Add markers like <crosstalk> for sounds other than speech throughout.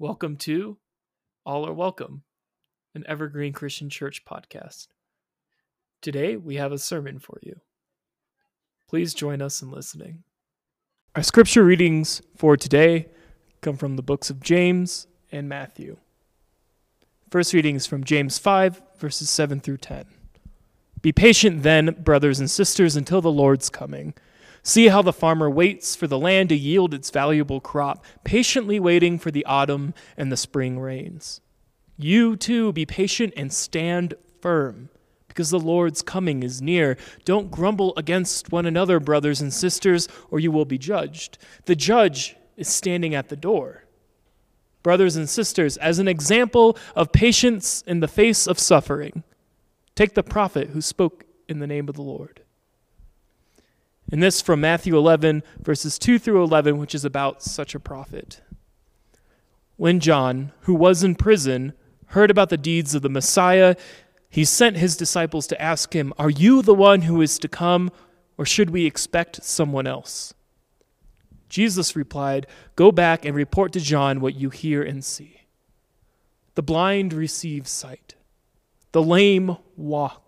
Welcome to All Are Welcome, an Evergreen Christian Church podcast. Today we have a sermon for you. Please join us in listening. Our scripture readings for today come from the books of James and Matthew. First reading is from James 5, verses 7 through 10. Be patient then, brothers and sisters, until the Lord's coming. See how the farmer waits for the land to yield its valuable crop, patiently waiting for the autumn and the spring rains. You too be patient and stand firm, because the Lord's coming is near. Don't grumble against one another, brothers and sisters, or you will be judged. The judge is standing at the door. Brothers and sisters, as an example of patience in the face of suffering, take the prophet who spoke in the name of the Lord. And this from Matthew 11, verses 2 through 11, which is about such a prophet. When John, who was in prison, heard about the deeds of the Messiah, he sent his disciples to ask him, Are you the one who is to come, or should we expect someone else? Jesus replied, Go back and report to John what you hear and see. The blind receive sight, the lame walk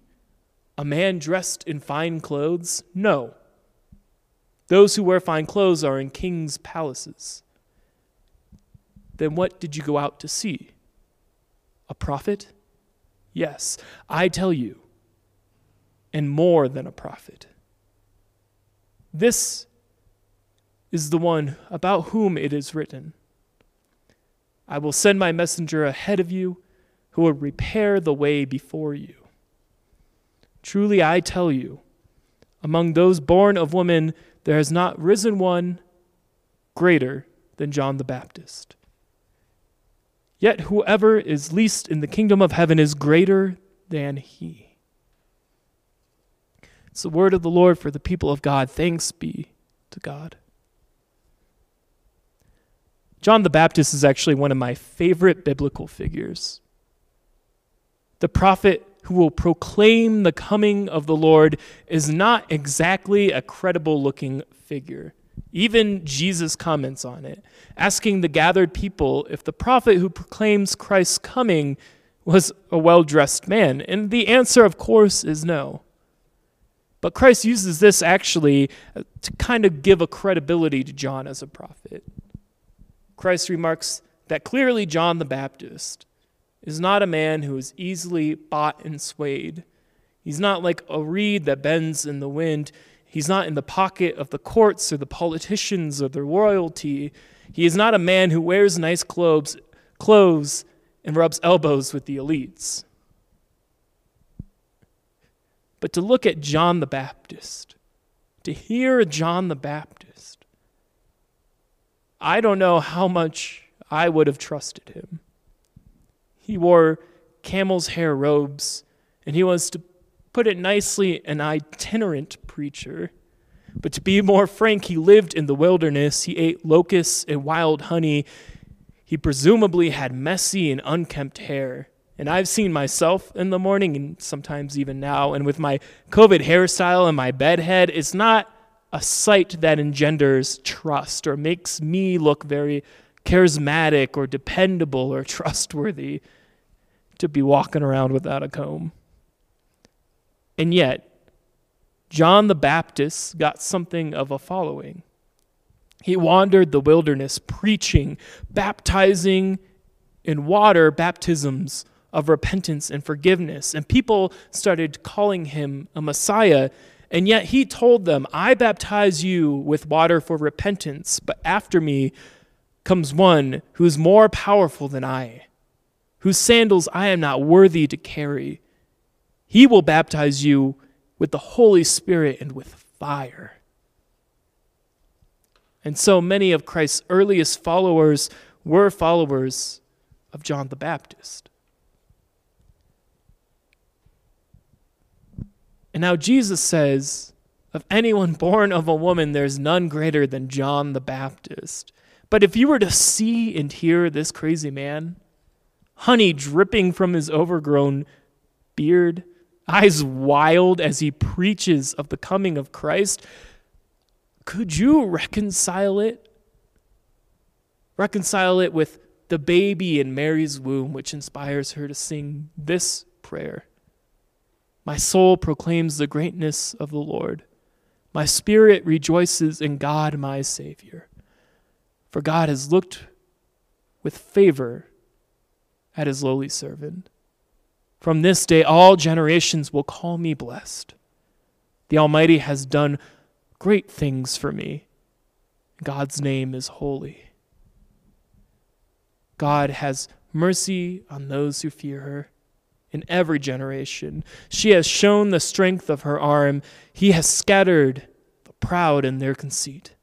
A man dressed in fine clothes? No. Those who wear fine clothes are in kings' palaces. Then what did you go out to see? A prophet? Yes, I tell you, and more than a prophet. This is the one about whom it is written I will send my messenger ahead of you who will prepare the way before you. Truly I tell you, among those born of woman, there has not risen one greater than John the Baptist. Yet whoever is least in the kingdom of heaven is greater than he. It's the word of the Lord for the people of God. Thanks be to God. John the Baptist is actually one of my favorite biblical figures. The prophet who will proclaim the coming of the Lord is not exactly a credible looking figure. Even Jesus comments on it, asking the gathered people if the prophet who proclaims Christ's coming was a well dressed man. And the answer, of course, is no. But Christ uses this actually to kind of give a credibility to John as a prophet. Christ remarks that clearly John the Baptist is not a man who is easily bought and swayed. He's not like a reed that bends in the wind. He's not in the pocket of the courts or the politicians or the royalty. He is not a man who wears nice clothes, clothes and rubs elbows with the elites. But to look at John the Baptist, to hear John the Baptist, I don't know how much I would have trusted him. He wore camel's hair robes, and he was, to put it nicely, an itinerant preacher. But to be more frank, he lived in the wilderness. He ate locusts and wild honey. He presumably had messy and unkempt hair. And I've seen myself in the morning, and sometimes even now, and with my COVID hairstyle and my bedhead, it's not a sight that engenders trust or makes me look very charismatic or dependable or <laughs> trustworthy to be walking around without a comb. And yet, John the Baptist got something of a following. He wandered the wilderness preaching, baptizing in water baptisms of repentance and forgiveness. And people started calling him a Messiah. And yet he told them, I baptize you with water for repentance, but after me comes one who is more powerful than I whose sandals I am not worthy to carry. He will baptize you with the Holy Spirit and with fire. And so many of Christ's earliest followers were followers of John the Baptist. And now Jesus says, Of anyone born of a woman, there's none greater than John the Baptist. But if you were to see and hear this crazy man, honey dripping from his overgrown beard, eyes wild as he preaches of the coming of Christ, could you reconcile it? Reconcile it with the baby in Mary's womb, which inspires her to sing this prayer My soul proclaims the greatness of the Lord. My spirit rejoices in God, my Savior. For God has looked with favor at his lowly servant. From this day, all generations will call me blessed. The Almighty has done great things for me. God's name is holy. God has mercy on those who fear her in every generation. She has shown the strength of her arm. He has scattered the proud in their conceit.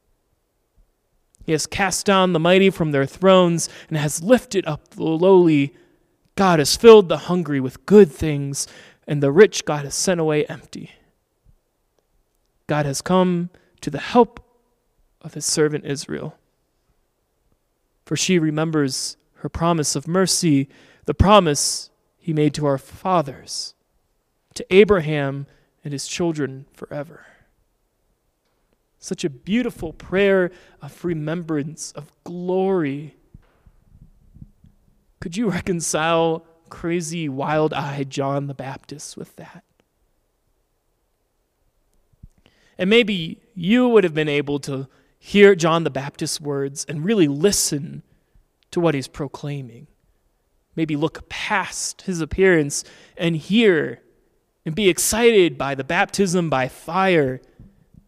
He has cast down the mighty from their thrones and has lifted up the lowly. God has filled the hungry with good things, and the rich God has sent away empty. God has come to the help of his servant Israel. For she remembers her promise of mercy, the promise he made to our fathers, to Abraham and his children forever. Such a beautiful prayer of remembrance, of glory. Could you reconcile crazy, wild eyed John the Baptist with that? And maybe you would have been able to hear John the Baptist's words and really listen to what he's proclaiming. Maybe look past his appearance and hear and be excited by the baptism by fire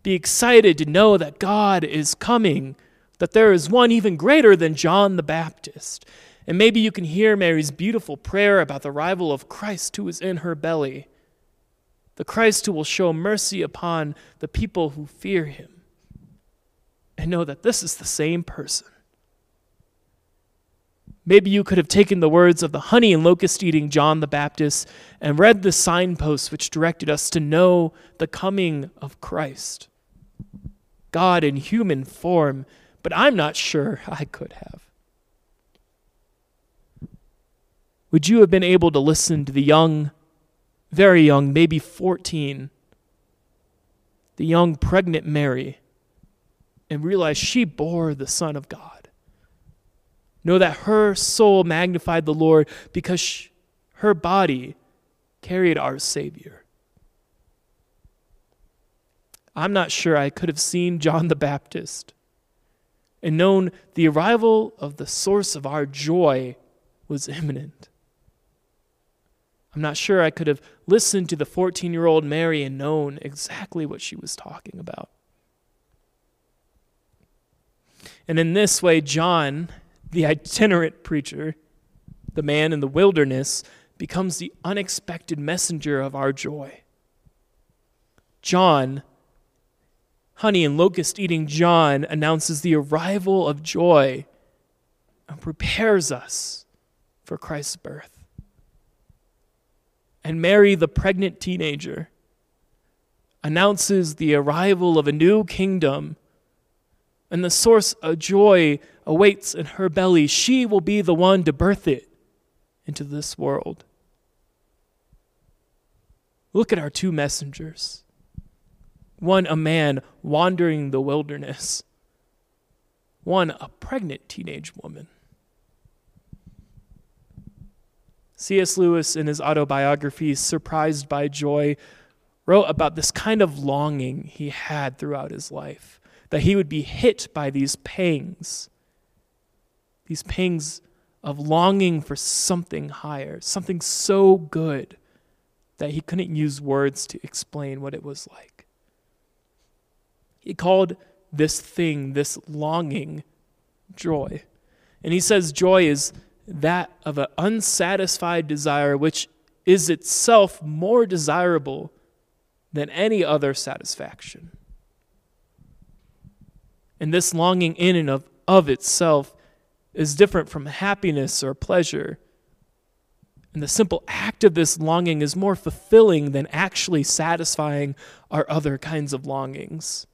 be excited to know that God is coming, that there is one even greater than John the Baptist. And maybe you can hear Mary's beautiful prayer about the arrival of Christ who is in her belly, the Christ who will show mercy upon the people who fear him, and know that this is the same person. Maybe you could have taken the words of the honey and locust eating John the Baptist and read the signposts which directed us to know the coming of Christ. God in human form, but I'm not sure <laughs> I could have. Would you have been able to listen to the young, very young, maybe 14, the young pregnant Mary, and realize she bore the Son of God? Know that her soul magnified the Lord because she, her body carried our Savior. I'm not sure I could have seen John the Baptist and known the arrival of the source of our joy was imminent. I'm not sure I could have listened to the 14 year old Mary and known exactly what she was talking about. And in this way, John, the itinerant preacher, the man in the wilderness, becomes the unexpected messenger of our joy. John honey and locust eating John announces the arrival of joy and prepares us for Christ's birth. And Mary, the pregnant teenager, announces the arrival of a new kingdom, and the source of joy awaits in her belly. She will be the one to birth it into this world. Look at our two messengers one a man wandering the wilderness, one a pregnant teenage woman. C.S. Lewis, in his autobiography, Surprised by Joy, wrote about this kind of longing he had throughout his life, that he would be hit by these pangs, these pangs of longing for something higher, something so good that he couldn't use words to explain what it was like. He called this thing, this longing, joy. And he says joy is that of an unsatisfied desire which is itself more desirable than any other satisfaction. And this longing in and of, of itself is different from happiness or pleasure. And the simple act of this longing is more fulfilling than actually satisfying our other kinds of longings.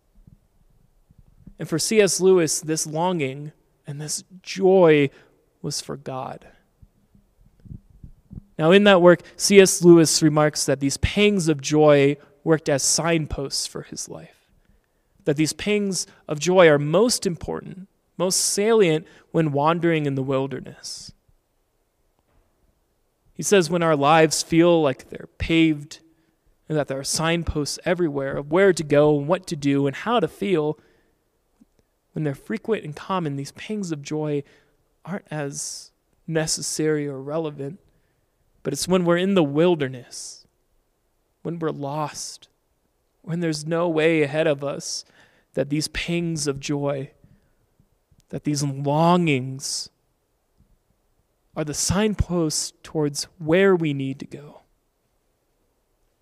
And for C.S. Lewis, this longing and this joy was for God. Now, in that work, C.S. Lewis remarks that these pangs of joy worked as signposts for his life. That these pangs of joy are most important, most salient when wandering in the wilderness. He says, when our lives feel like they're paved and that there are signposts everywhere of where to go and what to do and how to feel, when they're frequent and common, these pangs of joy aren't as necessary or relevant. But it's when we're in the wilderness, when we're lost, when there's no way ahead of us, that these pangs of joy, that these longings are the signposts towards where we need to go.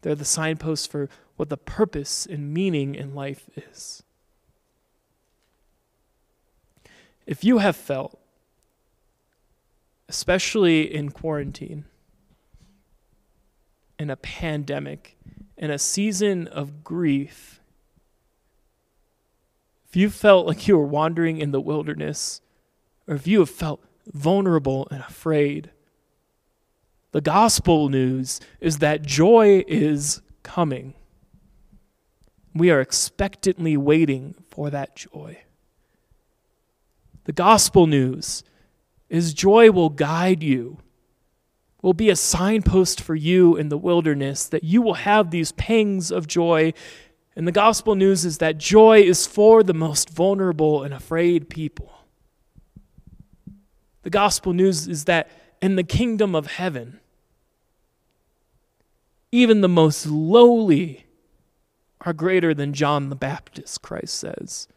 They're the signposts for what the purpose and meaning in life is. If you have felt, especially in quarantine, in a pandemic, in a season of grief, if you felt like you were wandering in the wilderness, or if you have felt vulnerable and afraid, the gospel news is that joy is coming. We are expectantly waiting for that joy. The gospel news is joy will guide you, will be a signpost for you in the wilderness, that you will have these pangs of joy. And the gospel news is that joy is for the most vulnerable and afraid people. The gospel news is that in the kingdom of heaven, even the most lowly are greater than John the Baptist, Christ says.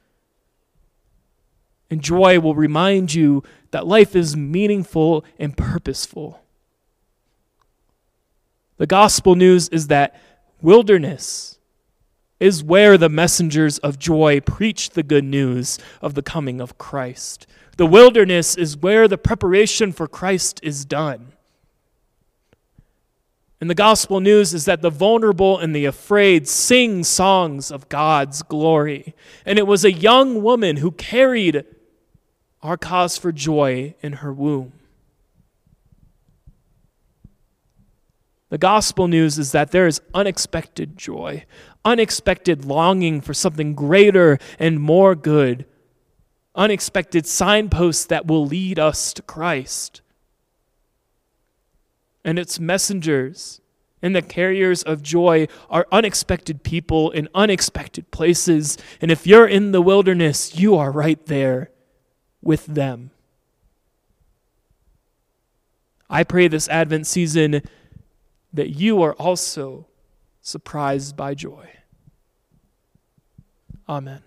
And joy will remind you that life is meaningful and purposeful. The gospel news is that wilderness is where the messengers of joy preach the good news of the coming of Christ. The wilderness is where the preparation for Christ is done. And the gospel news is that the vulnerable and the afraid sing songs of God's glory. And it was a young woman who carried our cause for joy in her womb. The gospel news is that there is unexpected joy, unexpected longing for something greater and more good, unexpected signposts that will lead us to Christ. And its messengers and the carriers of joy are unexpected people in unexpected places. And if you're in the wilderness, you are right there with them. I pray this Advent season that you are also surprised by joy. Amen.